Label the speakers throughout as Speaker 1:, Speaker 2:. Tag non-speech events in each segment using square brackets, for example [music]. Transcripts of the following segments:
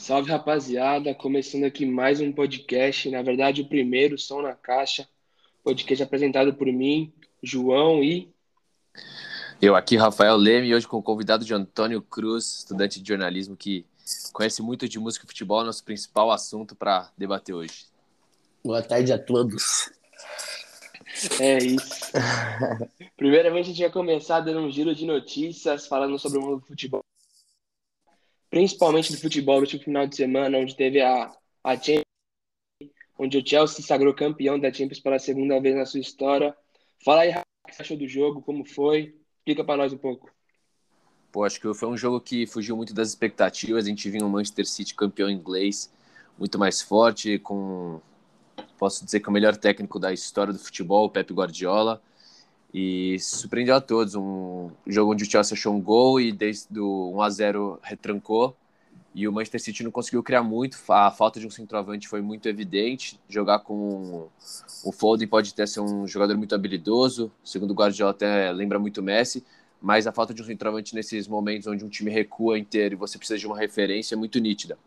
Speaker 1: Salve rapaziada, começando aqui mais um podcast, na verdade o primeiro, Som na Caixa, podcast apresentado por mim, João e...
Speaker 2: Eu aqui, Rafael Leme, hoje com o convidado de Antônio Cruz, estudante de jornalismo que conhece muito de música e futebol, nosso principal assunto para debater hoje.
Speaker 3: Boa tarde a todos.
Speaker 1: É isso. [laughs] Primeiramente, a gente vai começar dando um giro de notícias, falando sobre o mundo do futebol principalmente do futebol no último final de semana, onde teve a, a Champions, onde o Chelsea se sagrou campeão da Champions pela segunda vez na sua história. Fala aí, o que você achou do jogo, como foi? Explica para nós um pouco.
Speaker 2: Pô, acho que foi um jogo que fugiu muito das expectativas. A gente viu o Manchester City campeão inglês muito mais forte, com, posso dizer que o melhor técnico da história do futebol, o Pep Guardiola e surpreendeu a todos. Um jogo onde o Chelsea achou um gol e desde o 1 a 0 retrancou e o Manchester City não conseguiu criar muito. A falta de um centroavante foi muito evidente. Jogar com o Foden pode até ser um jogador muito habilidoso, segundo o Guardiola até lembra muito o Messi, mas a falta de um centroavante nesses momentos onde um time recua inteiro e você precisa de uma referência é muito nítida.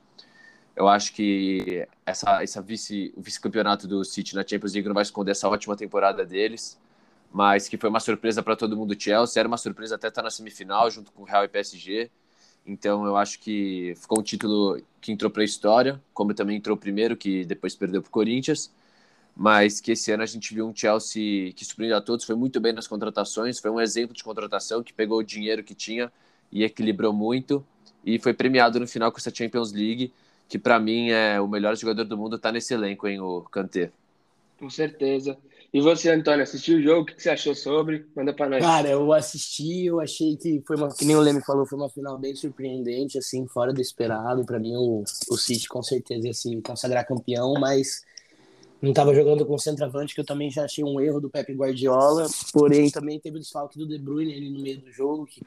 Speaker 2: Eu acho que essa, essa vice, o vice-campeonato do City na Champions League não vai esconder essa ótima temporada deles mas que foi uma surpresa para todo mundo do Chelsea. Era uma surpresa até estar na semifinal, junto com o Real e PSG. Então eu acho que ficou um título que entrou para a história, como também entrou primeiro, que depois perdeu para o Corinthians. Mas que esse ano a gente viu um Chelsea que surpreendeu a todos, foi muito bem nas contratações, foi um exemplo de contratação que pegou o dinheiro que tinha e equilibrou muito. E foi premiado no final com essa Champions League, que para mim é o melhor jogador do mundo, está nesse elenco, hein, o Kanté.
Speaker 1: Com certeza. E você, Antônio, assistiu o jogo? O que você achou sobre? Manda para nós.
Speaker 3: Cara, eu assisti, eu achei que foi uma, que nem o Leme falou, foi uma final bem surpreendente, assim, fora do esperado. Para mim, o, o City com certeza ia se consagrar campeão, mas não estava jogando com centroavante, que eu também já achei um erro do Pep Guardiola. Porém, também teve o desfalque do De Bruyne ali no meio do jogo, que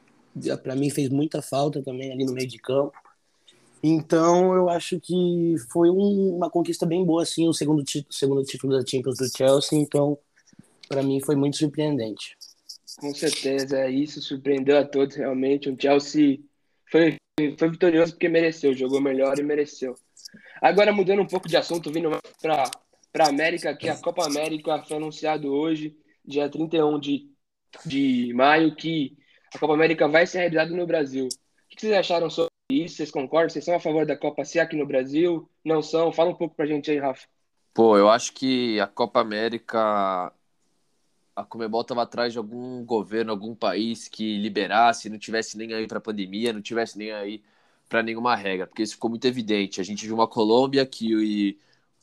Speaker 3: para mim fez muita falta também ali no meio de campo. Então, eu acho que foi um, uma conquista bem boa, assim, o segundo, segundo título da Champions do Chelsea. Então, para mim, foi muito surpreendente.
Speaker 1: Com certeza, isso surpreendeu a todos, realmente. O Chelsea foi, foi vitorioso porque mereceu, jogou melhor e mereceu. Agora, mudando um pouco de assunto, vindo para a América, que a Copa América foi anunciado hoje, dia 31 de, de maio, que a Copa América vai ser realizada no Brasil. O que vocês acharam sobre isso? Vocês concordam? Vocês são a favor da Copa ser aqui no Brasil? Não são? Fala um pouco pra gente aí, Rafa.
Speaker 2: Pô, eu acho que a Copa América, a Comebol estava atrás de algum governo, algum país que liberasse, não tivesse nem aí para pandemia, não tivesse nem aí para nenhuma regra, porque isso ficou muito evidente. A gente viu uma Colômbia que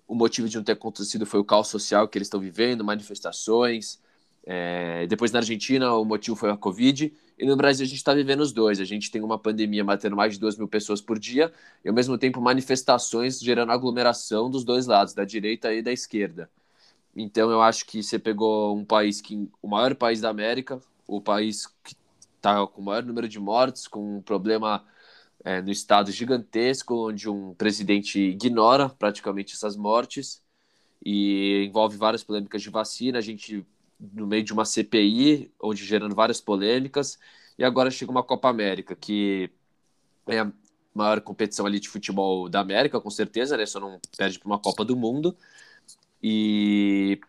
Speaker 2: o motivo de não ter acontecido foi o caos social que eles estão vivendo, manifestações. É, depois na Argentina o motivo foi a Covid e no Brasil a gente está vivendo os dois. A gente tem uma pandemia matando mais de 2 mil pessoas por dia e ao mesmo tempo manifestações gerando aglomeração dos dois lados, da direita e da esquerda. Então eu acho que você pegou um país que o maior país da América, o país que está com o maior número de mortes, com um problema é, no estado gigantesco, onde um presidente ignora praticamente essas mortes e envolve várias polêmicas de vacina. A gente no meio de uma CPI, onde gerando várias polêmicas, e agora chega uma Copa América, que é a maior competição ali de futebol da América, com certeza, né? Só não perde para uma Copa do Mundo. E,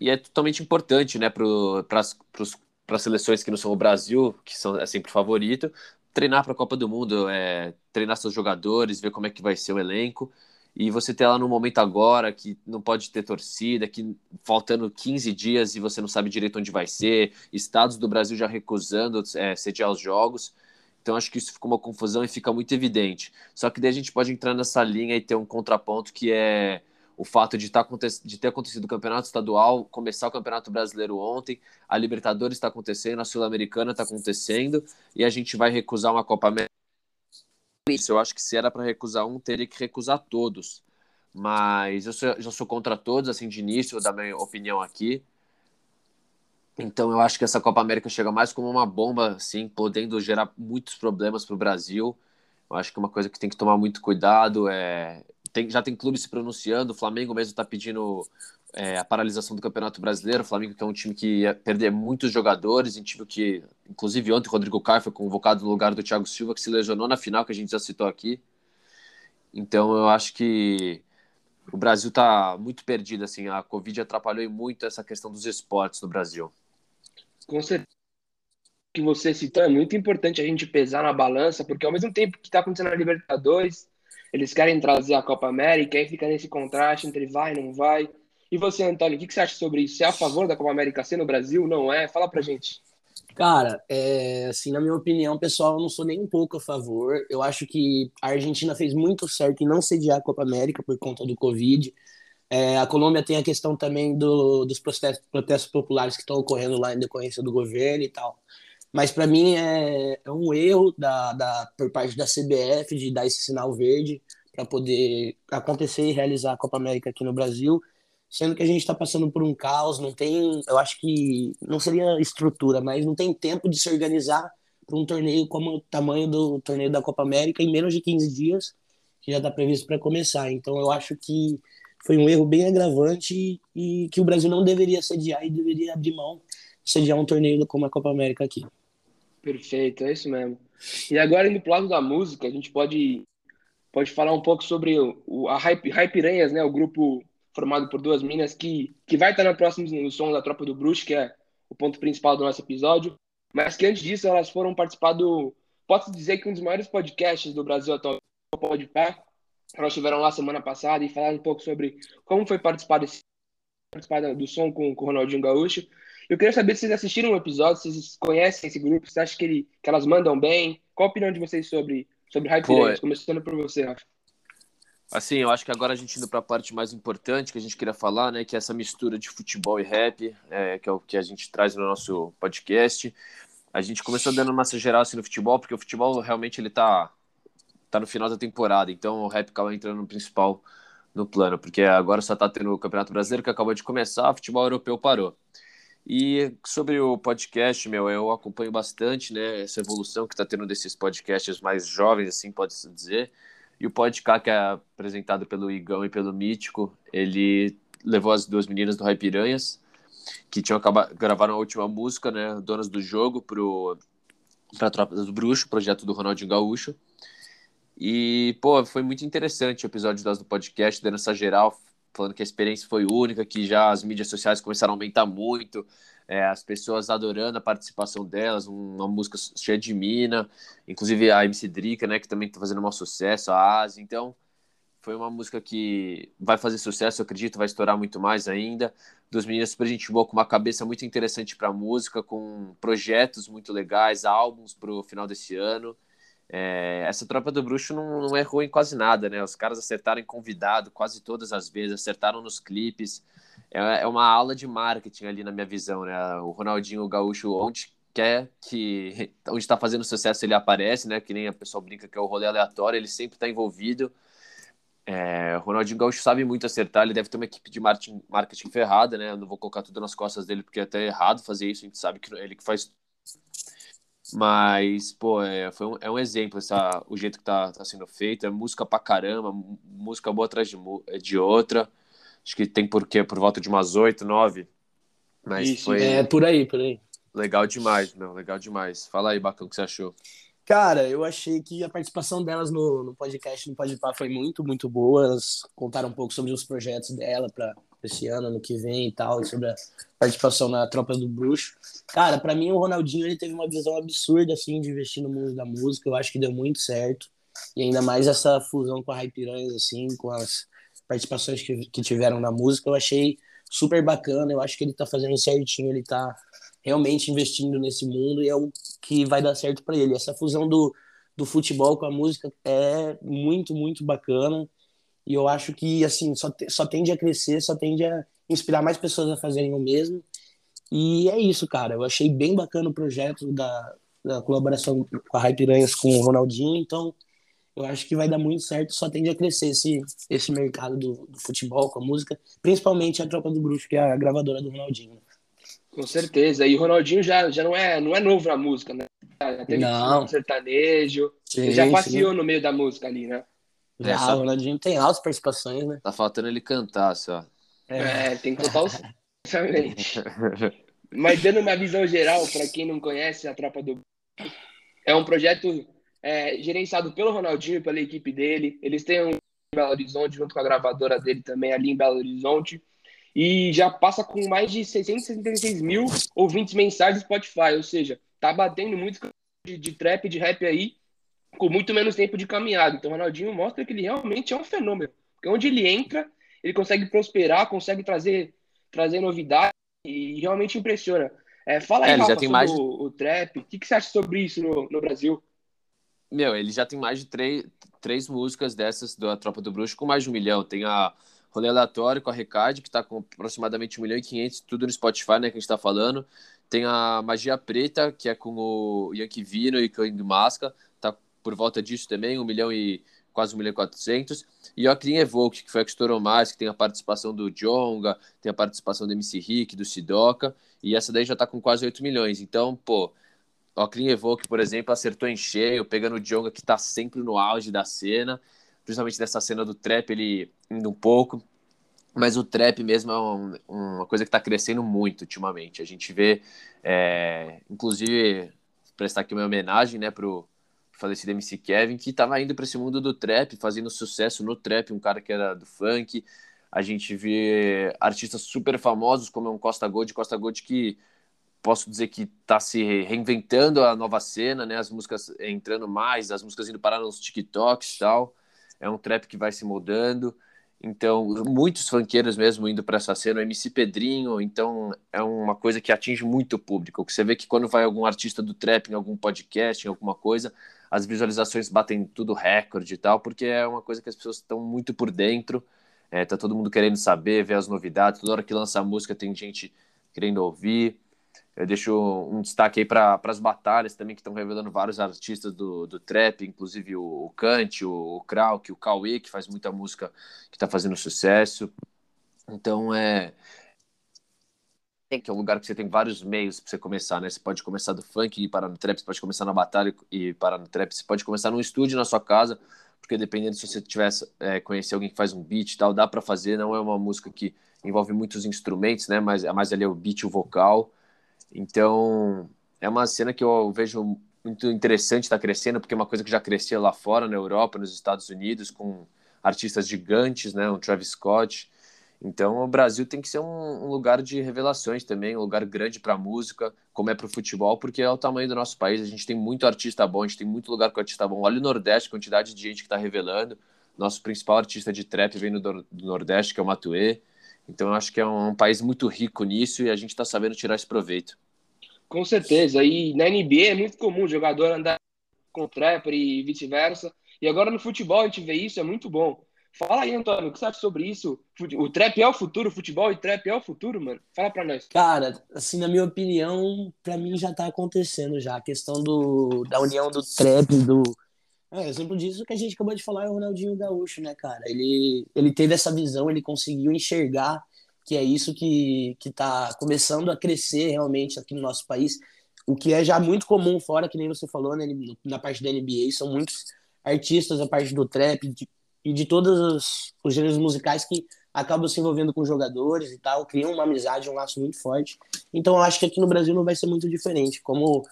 Speaker 2: e é totalmente importante, né, para as seleções que não são o Brasil, que são, é sempre favorito, treinar para a Copa do Mundo, é, treinar seus jogadores, ver como é que vai ser o elenco e você ter ela no momento agora que não pode ter torcida, que faltando 15 dias e você não sabe direito onde vai ser, estados do Brasil já recusando é, sediar os jogos. Então acho que isso ficou uma confusão e fica muito evidente. Só que daí a gente pode entrar nessa linha e ter um contraponto que é o fato de, tá, de ter acontecido o campeonato estadual, começar o campeonato brasileiro ontem, a Libertadores está acontecendo, a Sul-Americana está acontecendo, e a gente vai recusar uma Copa América isso. Eu acho que se era para recusar um, teria que recusar todos. Mas eu sou, já sou contra todos, assim, de início, da minha opinião aqui. Então eu acho que essa Copa América chega mais como uma bomba, assim, podendo gerar muitos problemas para o Brasil. Eu acho que uma coisa que tem que tomar muito cuidado é. Tem, já tem clubes se pronunciando, o Flamengo mesmo está pedindo é, a paralisação do Campeonato Brasileiro. O Flamengo que é um time que ia perder muitos jogadores, um time que, inclusive ontem, o Rodrigo Caio foi convocado no lugar do Thiago Silva, que se lesionou na final, que a gente já citou aqui. Então eu acho que o Brasil está muito perdido, assim, a Covid atrapalhou muito essa questão dos esportes no Brasil.
Speaker 1: Com certeza que você citou, é muito importante a gente pesar na balança, porque ao mesmo tempo que está acontecendo a Libertadores, eles querem trazer a Copa América, aí fica nesse contraste entre vai, não vai. E você, Antônio, o que você acha sobre isso? Você é a favor da Copa América ser no Brasil? Não é? Fala pra gente.
Speaker 3: Cara, é, assim, na minha opinião, pessoal, eu não sou nem um pouco a favor. Eu acho que a Argentina fez muito certo em não sediar a Copa América por conta do Covid. É, a Colômbia tem a questão também do, dos protestos, protestos populares que estão ocorrendo lá em decorrência do governo e tal. Mas para mim é, é, um erro da, da, por parte da CBF de dar esse sinal verde para poder acontecer e realizar a Copa América aqui no Brasil sendo que a gente está passando por um caos, não tem, eu acho que não seria estrutura, mas não tem tempo de se organizar para um torneio como o tamanho do torneio da Copa América em menos de 15 dias, que já está previsto para começar. Então eu acho que foi um erro bem agravante e que o Brasil não deveria sediar e deveria abrir mão de sediar um torneio como a Copa América aqui.
Speaker 1: Perfeito, é isso mesmo. E agora indo pro lado da música, a gente pode pode falar um pouco sobre o, a Hype, Hype Piranhas, né, o grupo formado por duas minas que, que vai estar no próximo no som da Tropa do Bruxo, que é o ponto principal do nosso episódio, mas que antes disso elas foram participar do, posso dizer que um dos maiores podcasts do Brasil atual, o Podpah, elas estiveram lá semana passada e falaram um pouco sobre como foi participar, desse, participar do som com, com o Ronaldinho Gaúcho. Eu queria saber se vocês assistiram o um episódio, se vocês conhecem esse grupo, se acham que, ele, que elas mandam bem. Qual a opinião de vocês sobre, sobre Hype Pô, Começando por você, Rafa.
Speaker 2: Assim, eu acho que agora a gente indo para a parte mais importante que a gente queria falar, né, que é essa mistura de futebol e rap, é, que é o que a gente traz no nosso podcast. A gente começou dando uma geral assim, no futebol, porque o futebol realmente ele tá, tá no final da temporada, então o rap acaba entrando no principal no plano, porque agora só tá tendo o Campeonato Brasileiro que acabou de começar, o futebol europeu parou. E sobre o podcast, meu, eu acompanho bastante, né, essa evolução que está tendo desses podcasts mais jovens, assim, pode-se dizer. E o podcast, que é apresentado pelo Igão e pelo Mítico, ele levou as duas meninas do Rai Piranhas, que tinham acabado, gravaram a última música, né, Donas do Jogo, para a Tropa do Bruxo, projeto do Ronaldinho Gaúcho. E, pô, foi muito interessante o episódio das do podcast, dando essa geral, falando que a experiência foi única, que já as mídias sociais começaram a aumentar muito, é, as pessoas adorando a participação delas, uma música cheia de mina, inclusive a MC Drica, né, que também está fazendo um sucesso, a Asi, então foi uma música que vai fazer sucesso, eu acredito, vai estourar muito mais ainda. Duas meninas super gente boa, com uma cabeça muito interessante para música, com projetos muito legais, álbuns para o final desse ano. É, essa tropa do bruxo não, não errou em quase nada, né? Os caras acertaram em convidado quase todas as vezes, acertaram nos clipes, é, é uma aula de marketing ali na minha visão, né? O Ronaldinho Gaúcho, onde quer que [laughs] onde está fazendo sucesso ele aparece, né? Que nem a pessoa brinca que é o rolê aleatório, ele sempre está envolvido. É, Ronaldinho Gaúcho sabe muito acertar, ele deve ter uma equipe de marketing, marketing ferrada, né? Eu não vou colocar tudo nas costas dele porque é até errado fazer isso, a gente sabe que é ele que faz. Mas, pô, é, foi um, é um exemplo essa, o jeito que tá, tá sendo feito. É música pra caramba, música boa atrás de, de outra. Acho que tem por quê? Por volta de umas oito, nove.
Speaker 3: Mas Isso, foi. É por aí, por aí.
Speaker 2: Legal demais, meu. Legal demais. Fala aí, Bacão, o que você achou?
Speaker 3: Cara, eu achei que a participação delas no, no podcast, no Podpah, foi muito, muito boa. Elas contaram um pouco sobre os projetos dela para esse ano, ano que vem e tal, sobre a participação na Tropa do Bruxo. Cara, para mim o Ronaldinho ele teve uma visão absurda assim de investir no mundo da música. Eu acho que deu muito certo. E ainda mais essa fusão com a Hypiranhas assim, com as participações que, que tiveram na música, eu achei super bacana. Eu acho que ele tá fazendo certinho, ele tá realmente investindo nesse mundo e é o que vai dar certo para ele. Essa fusão do, do futebol com a música é muito, muito bacana. E eu acho que, assim, só, te, só tende a crescer, só tende a inspirar mais pessoas a fazerem o mesmo. E é isso, cara. Eu achei bem bacana o projeto da, da colaboração com a Hype Piranhas com o Ronaldinho. Então, eu acho que vai dar muito certo, só tende a crescer esse, esse mercado do, do futebol com a música, principalmente a Tropa do Bruxo, que é a gravadora do Ronaldinho. Né?
Speaker 1: Com certeza, e o Ronaldinho já, já não, é, não é novo na música, né? Já teve
Speaker 3: não.
Speaker 1: Um sertanejo, sim, já passeou sim. no meio da música ali, né?
Speaker 3: Já, Essa... o Ronaldinho tem altas participações, né?
Speaker 2: Tá faltando ele cantar só.
Speaker 1: É, é tem que contar os. Mas dando uma visão geral, para quem não conhece a Tropa do é um projeto é, gerenciado pelo Ronaldinho, pela equipe dele. Eles têm um em Belo Horizonte, junto com a gravadora dele também, ali em Belo Horizonte. E já passa com mais de 676 mil ouvintes mensais do Spotify. Ou seja, tá batendo muito de, de trap, de rap aí, com muito menos tempo de caminhada. Então, o Ronaldinho mostra que ele realmente é um fenômeno. Porque onde ele entra, ele consegue prosperar, consegue trazer, trazer novidade e realmente impressiona. É, fala aí, é, Rafa, tem mais... o, o trap. O que, que você acha sobre isso no, no Brasil?
Speaker 2: Meu, ele já tem mais de três, três músicas dessas da Tropa do Bruxo com mais de um milhão. Tem a Rolê Aleatório com a Recade, que está com aproximadamente 1 milhão e 500, tudo no Spotify, né, que a gente está falando. Tem a Magia Preta, que é com o Yankee Vino e King Masca, tá por volta disso também, 1 milhão e quase 1 milhão e 400. E o Clean Evoke, que foi a que estourou mais, que tem a participação do Jonga, tem a participação do MC Rick, do Sidoca, e essa daí já tá com quase 8 milhões. Então, pô, o Clean Evoke, por exemplo, acertou em cheio, pegando o Jonga, que tá sempre no auge da cena, principalmente dessa cena do trap, ele indo um pouco. Mas o trap mesmo é um, uma coisa que está crescendo muito ultimamente. A gente vê, é, inclusive, prestar aqui uma homenagem né, pro falecido MC Kevin, que estava indo para esse mundo do trap, fazendo sucesso no trap, um cara que era do funk. A gente vê artistas super famosos, como é um Costa Gold, Costa Gold que posso dizer que está se reinventando a nova cena, né? As músicas entrando mais, as músicas indo parar nos TikToks e tal. É um trap que vai se moldando. Então, muitos funkeiros mesmo indo para essa cena, o MC Pedrinho, então é uma coisa que atinge muito o público. Você vê que quando vai algum artista do trap em algum podcast, em alguma coisa, as visualizações batem tudo recorde e tal, porque é uma coisa que as pessoas estão muito por dentro, é, tá todo mundo querendo saber, ver as novidades, toda hora que lança a música tem gente querendo ouvir. Eu deixo um destaque aí para as batalhas também, que estão revelando vários artistas do, do trap, inclusive o, o Kant, o, o Krauk, o Cauê, que faz muita música que está fazendo sucesso. Então, é, que é um lugar que você tem vários meios para você começar, né? Você pode começar do funk e parar no trap, você pode começar na batalha e parar no trap, você pode começar num estúdio na sua casa, porque dependendo se você tivesse é, conhecer alguém que faz um beat e tal, dá para fazer. Não é uma música que envolve muitos instrumentos, né? Mas é mais ali o beat, o vocal. Então, é uma cena que eu vejo muito interessante estar tá crescendo, porque é uma coisa que já crescia lá fora, na Europa, nos Estados Unidos, com artistas gigantes, né, um Travis Scott. Então, o Brasil tem que ser um, um lugar de revelações também, um lugar grande para música, como é para o futebol, porque é o tamanho do nosso país. A gente tem muito artista bom, a gente tem muito lugar com artista bom. Olha o Nordeste, quantidade de gente que está revelando. Nosso principal artista de trap vem do Nordeste, que é o Matuê. Então, eu acho que é um, um país muito rico nisso e a gente está sabendo tirar esse proveito.
Speaker 1: Com certeza. E na NBA é muito comum o jogador andar com trapper e vice-versa. E agora no futebol a gente vê isso, é muito bom. Fala aí, Antônio, o que você acha sobre isso? O trap é o futuro, o futebol e trap é o futuro, mano? Fala pra nós.
Speaker 3: Cara, assim, na minha opinião, pra mim já tá acontecendo já. A questão do, da união do trap, do. É, exemplo disso que a gente acabou de falar é o Ronaldinho Gaúcho, né, cara? Ele, ele teve essa visão, ele conseguiu enxergar que é isso que está começando a crescer realmente aqui no nosso país, o que é já muito comum fora, que nem você falou, né, na parte da NBA, são muitos artistas a parte do trap de, e de todos os, os gêneros musicais que acabam se envolvendo com jogadores e tal, criam uma amizade, um laço muito forte. Então eu acho que aqui no Brasil não vai ser muito diferente, como o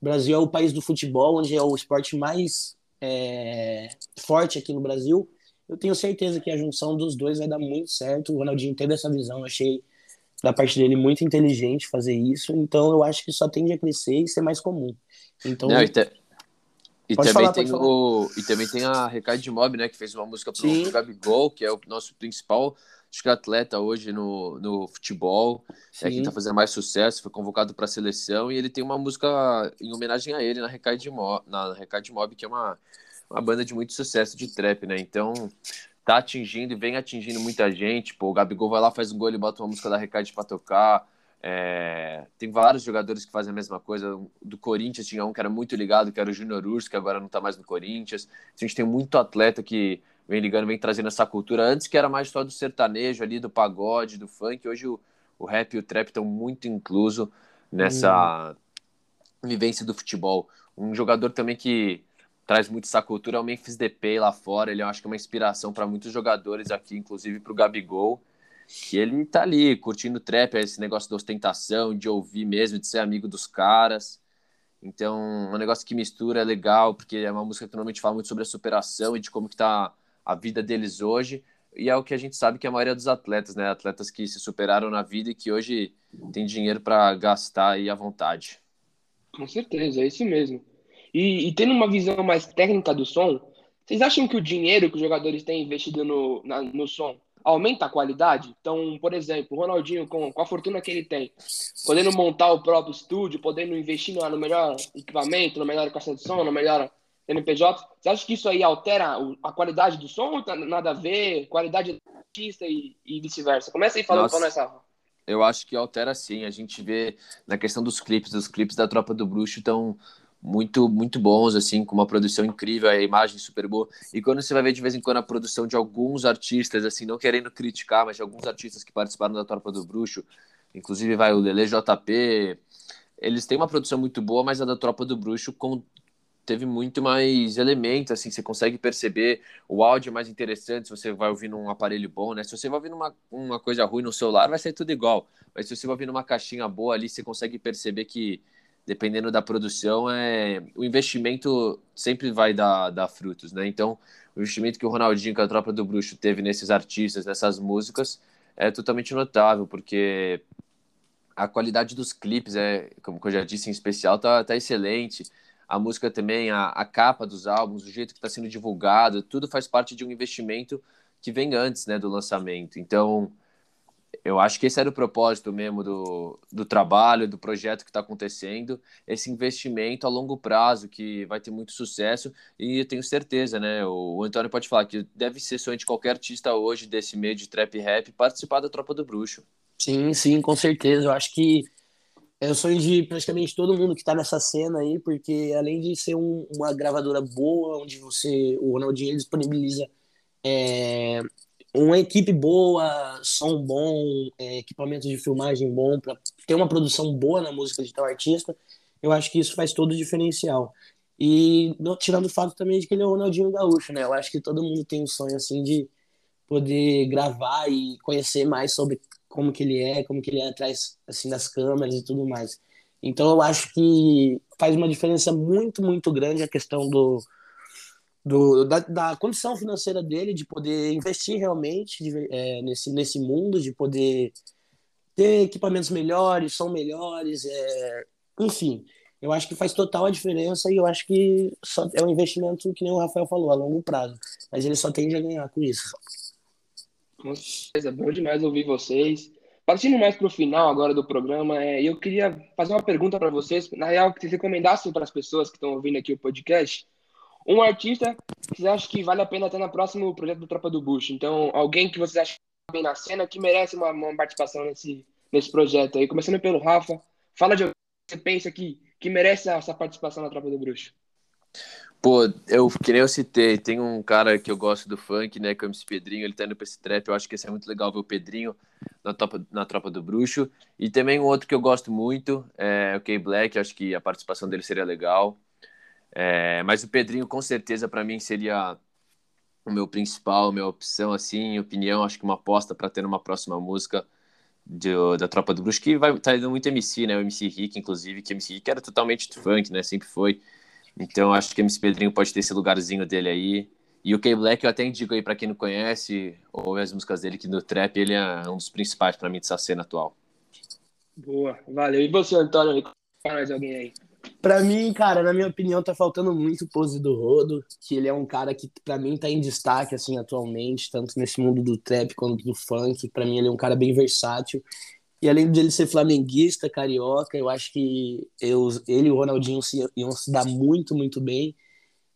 Speaker 3: Brasil é o país do futebol, onde é o esporte mais é, forte aqui no Brasil, eu tenho certeza que a junção dos dois vai dar muito certo. O Ronaldinho teve essa visão, achei da parte dele muito inteligente fazer isso. Então eu acho que só tende a crescer e ser mais comum. Então.
Speaker 2: Não, e, te... e também falar, tem o e também tem a Recado de Mob, né, que fez uma música pro Sim. Gabigol, que é o nosso principal acho que atleta hoje no, no futebol, Sim. é quem tá fazendo mais sucesso, foi convocado para a seleção e ele tem uma música em homenagem a ele na Recado de Mob, na Recado de Mob, que é uma uma banda de muito sucesso de trap, né? Então, tá atingindo e vem atingindo muita gente. Pô, o Gabigol vai lá, faz um gol, ele bota uma música da Recade pra tocar. É... tem vários jogadores que fazem a mesma coisa. Do Corinthians tinha um que era muito ligado, que era o Júnior Urso, que agora não tá mais no Corinthians. A gente tem muito atleta que vem ligando, vem trazendo essa cultura. Antes que era mais só do sertanejo ali, do pagode, do funk. Hoje o, o rap e o trap estão muito incluso nessa hum. vivência do futebol. Um jogador também que traz muito essa cultura é o Memphis Depay lá fora. Ele eu acho que é uma inspiração para muitos jogadores aqui, inclusive para o Gabigol, que ele tá ali curtindo trap, esse negócio da ostentação, de ouvir mesmo, de ser amigo dos caras. Então, é um negócio que mistura é legal, porque é uma música que normalmente fala muito sobre a superação e de como que tá a vida deles hoje. E é o que a gente sabe que é a maioria dos atletas, né? Atletas que se superaram na vida e que hoje tem dinheiro para gastar aí à vontade.
Speaker 1: Com certeza, é isso mesmo. E, e, tendo uma visão mais técnica do som, vocês acham que o dinheiro que os jogadores têm investido no, na, no som aumenta a qualidade? Então, por exemplo, o Ronaldinho, com, com a fortuna que ele tem, podendo montar o próprio estúdio, podendo investir no, no melhor equipamento, no melhor caixa de som, no melhor NPJ, você acha que isso aí altera a qualidade do som ou tá nada a ver? Qualidade do artista e, e vice-versa? Começa aí falando nós, Rafa.
Speaker 2: Eu acho que altera sim. A gente vê na questão dos clipes, os clipes da Tropa do Bruxo estão muito muito bons assim, com uma produção incrível, a imagem super boa. E quando você vai ver de vez em quando a produção de alguns artistas assim, não querendo criticar, mas de alguns artistas que participaram da Tropa do Bruxo, inclusive vai o Lele JP, eles têm uma produção muito boa, mas a da Tropa do Bruxo com teve muito mais elementos, assim, você consegue perceber, o áudio é mais interessante se você vai ouvir num aparelho bom, né? Se você vai ouvir uma, uma coisa ruim no celular, vai ser tudo igual. Mas se você vai ouvir numa caixinha boa ali, você consegue perceber que, dependendo da produção, é o investimento sempre vai dar, dar frutos, né? Então, o investimento que o Ronaldinho, com a Tropa do Bruxo, teve nesses artistas, nessas músicas, é totalmente notável, porque a qualidade dos clipes, é, como eu já disse, em especial, tá, tá excelente a música também, a, a capa dos álbuns, o jeito que está sendo divulgado, tudo faz parte de um investimento que vem antes né, do lançamento. Então, eu acho que esse era o propósito mesmo do, do trabalho, do projeto que está acontecendo, esse investimento a longo prazo que vai ter muito sucesso e eu tenho certeza, né? O, o Antônio pode falar que deve ser sonho de qualquer artista hoje desse meio de trap rap participar da Tropa do Bruxo.
Speaker 3: Sim, sim, com certeza. Eu acho que é o sonho de praticamente todo mundo que está nessa cena aí, porque além de ser um, uma gravadora boa, onde você, o Ronaldinho disponibiliza é, uma equipe boa, som bom, é, equipamento de filmagem bom, para ter uma produção boa na música de tal artista, eu acho que isso faz todo o diferencial. E não, tirando o fato também de que ele é o Ronaldinho Gaúcho, né? Eu acho que todo mundo tem um sonho assim de poder gravar e conhecer mais sobre como que ele é, como que ele é atrás assim das câmeras e tudo mais. Então eu acho que faz uma diferença muito, muito grande a questão do, do da, da condição financeira dele, de poder investir realmente de, é, nesse, nesse mundo, de poder ter equipamentos melhores, som melhores, é, enfim. Eu acho que faz total a diferença e eu acho que só é um investimento que nem o Rafael falou, a longo prazo. Mas ele só tende a ganhar com isso.
Speaker 1: Com certeza, é bom demais ouvir vocês. Partindo mais para o final agora do programa, é, eu queria fazer uma pergunta para vocês. Na real, que vocês recomendassem para as pessoas que estão ouvindo aqui o podcast um artista que vocês acham que vale a pena ter no próximo projeto do Tropa do Bush. Então, alguém que vocês acham bem na cena, que merece uma, uma participação nesse, nesse projeto aí. Começando pelo Rafa, fala de alguém que você pensa que, que merece essa participação na Tropa do Bruxo.
Speaker 2: Pô, eu, que nem eu citei, tem um cara que eu gosto do funk, né, que é o MC Pedrinho, ele tá indo pra esse trap, eu acho que esse é muito legal ver o Pedrinho na, topa, na Tropa do Bruxo. E também um outro que eu gosto muito é o K-Black, acho que a participação dele seria legal. É, mas o Pedrinho, com certeza, para mim seria o meu principal, minha opção, assim, opinião, acho que uma aposta para ter uma próxima música de, da Tropa do Bruxo, que vai tá indo muito MC, né, o MC Rick, inclusive, que MC Rick era totalmente funk, né, sempre foi. Então acho que o MC Pedrinho pode ter esse lugarzinho dele aí. E o K-Black eu até indico aí para quem não conhece, ou as músicas dele, que no trap ele é um dos principais para mim dessa cena atual.
Speaker 1: Boa, valeu. E você, Antônio, mais alguém aí?
Speaker 3: Pra mim, cara, na minha opinião, tá faltando muito pose do Rodo, que ele é um cara que, pra mim, tá em destaque, assim, atualmente, tanto nesse mundo do trap quanto do funk. Pra mim, ele é um cara bem versátil. E além de ele ser flamenguista, carioca, eu acho que eu, ele e o Ronaldinho se, iam se dar muito, muito bem.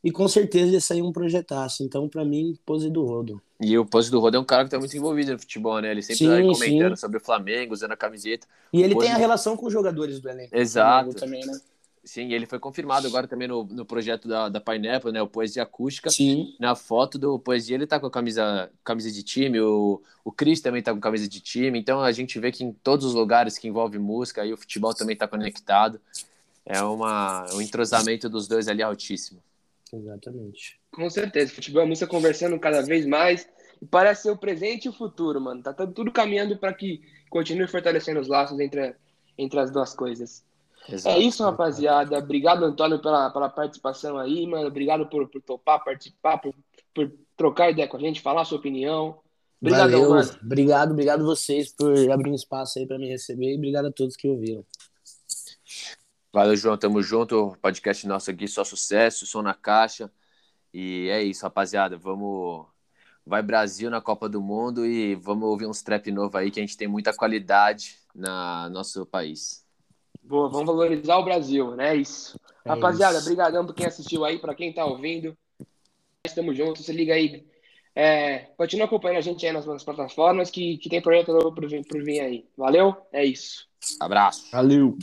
Speaker 3: E com certeza ia sair um projetaço. Então, para mim, pose do Rodo.
Speaker 2: E o pose do Rodo é um cara que tá muito envolvido no futebol, né? Ele sempre sim, tá comentando sim. sobre o Flamengo, usando a camiseta.
Speaker 3: E ele tem a relação com os jogadores do elenco.
Speaker 2: Exato. Também, né? Sim, ele foi confirmado agora também no, no projeto da, da Pineapple, né? O Poesia Acústica. Sim. Na foto do Poesia, ele tá com a camisa, camisa de time, o, o Cris também tá com camisa de time. Então a gente vê que em todos os lugares que envolve música, aí o futebol também tá conectado. É uma, um entrosamento dos dois ali altíssimo.
Speaker 3: Exatamente.
Speaker 1: Com certeza. Futebol e música conversando cada vez mais. E parece ser o presente e o futuro, mano. Tá tudo caminhando para que continue fortalecendo os laços entre, entre as duas coisas. Exato. É isso, rapaziada. Obrigado, Antônio, pela, pela participação aí, mano. Obrigado por, por topar, participar, por, por trocar ideia com a gente, falar a sua opinião.
Speaker 3: Obrigado, Valeu. mano. Obrigado, obrigado vocês por abrir um espaço aí para me receber e obrigado a todos que ouviram.
Speaker 2: Valeu, João. Tamo junto. Podcast nosso aqui, só sucesso, som na caixa. E é isso, rapaziada. Vamos. Vai Brasil na Copa do Mundo e vamos ouvir uns trap novo aí, que a gente tem muita qualidade na nosso país.
Speaker 1: Boa, vamos valorizar o Brasil, né? É isso. É Rapaziada, obrigadão por quem assistiu aí, para quem tá ouvindo. Estamos juntos, se liga aí. É, continua acompanhando a gente aí nas, nas plataformas que, que tem projeto novo por vir, por vir aí. Valeu? É isso.
Speaker 2: Abraço.
Speaker 3: Valeu.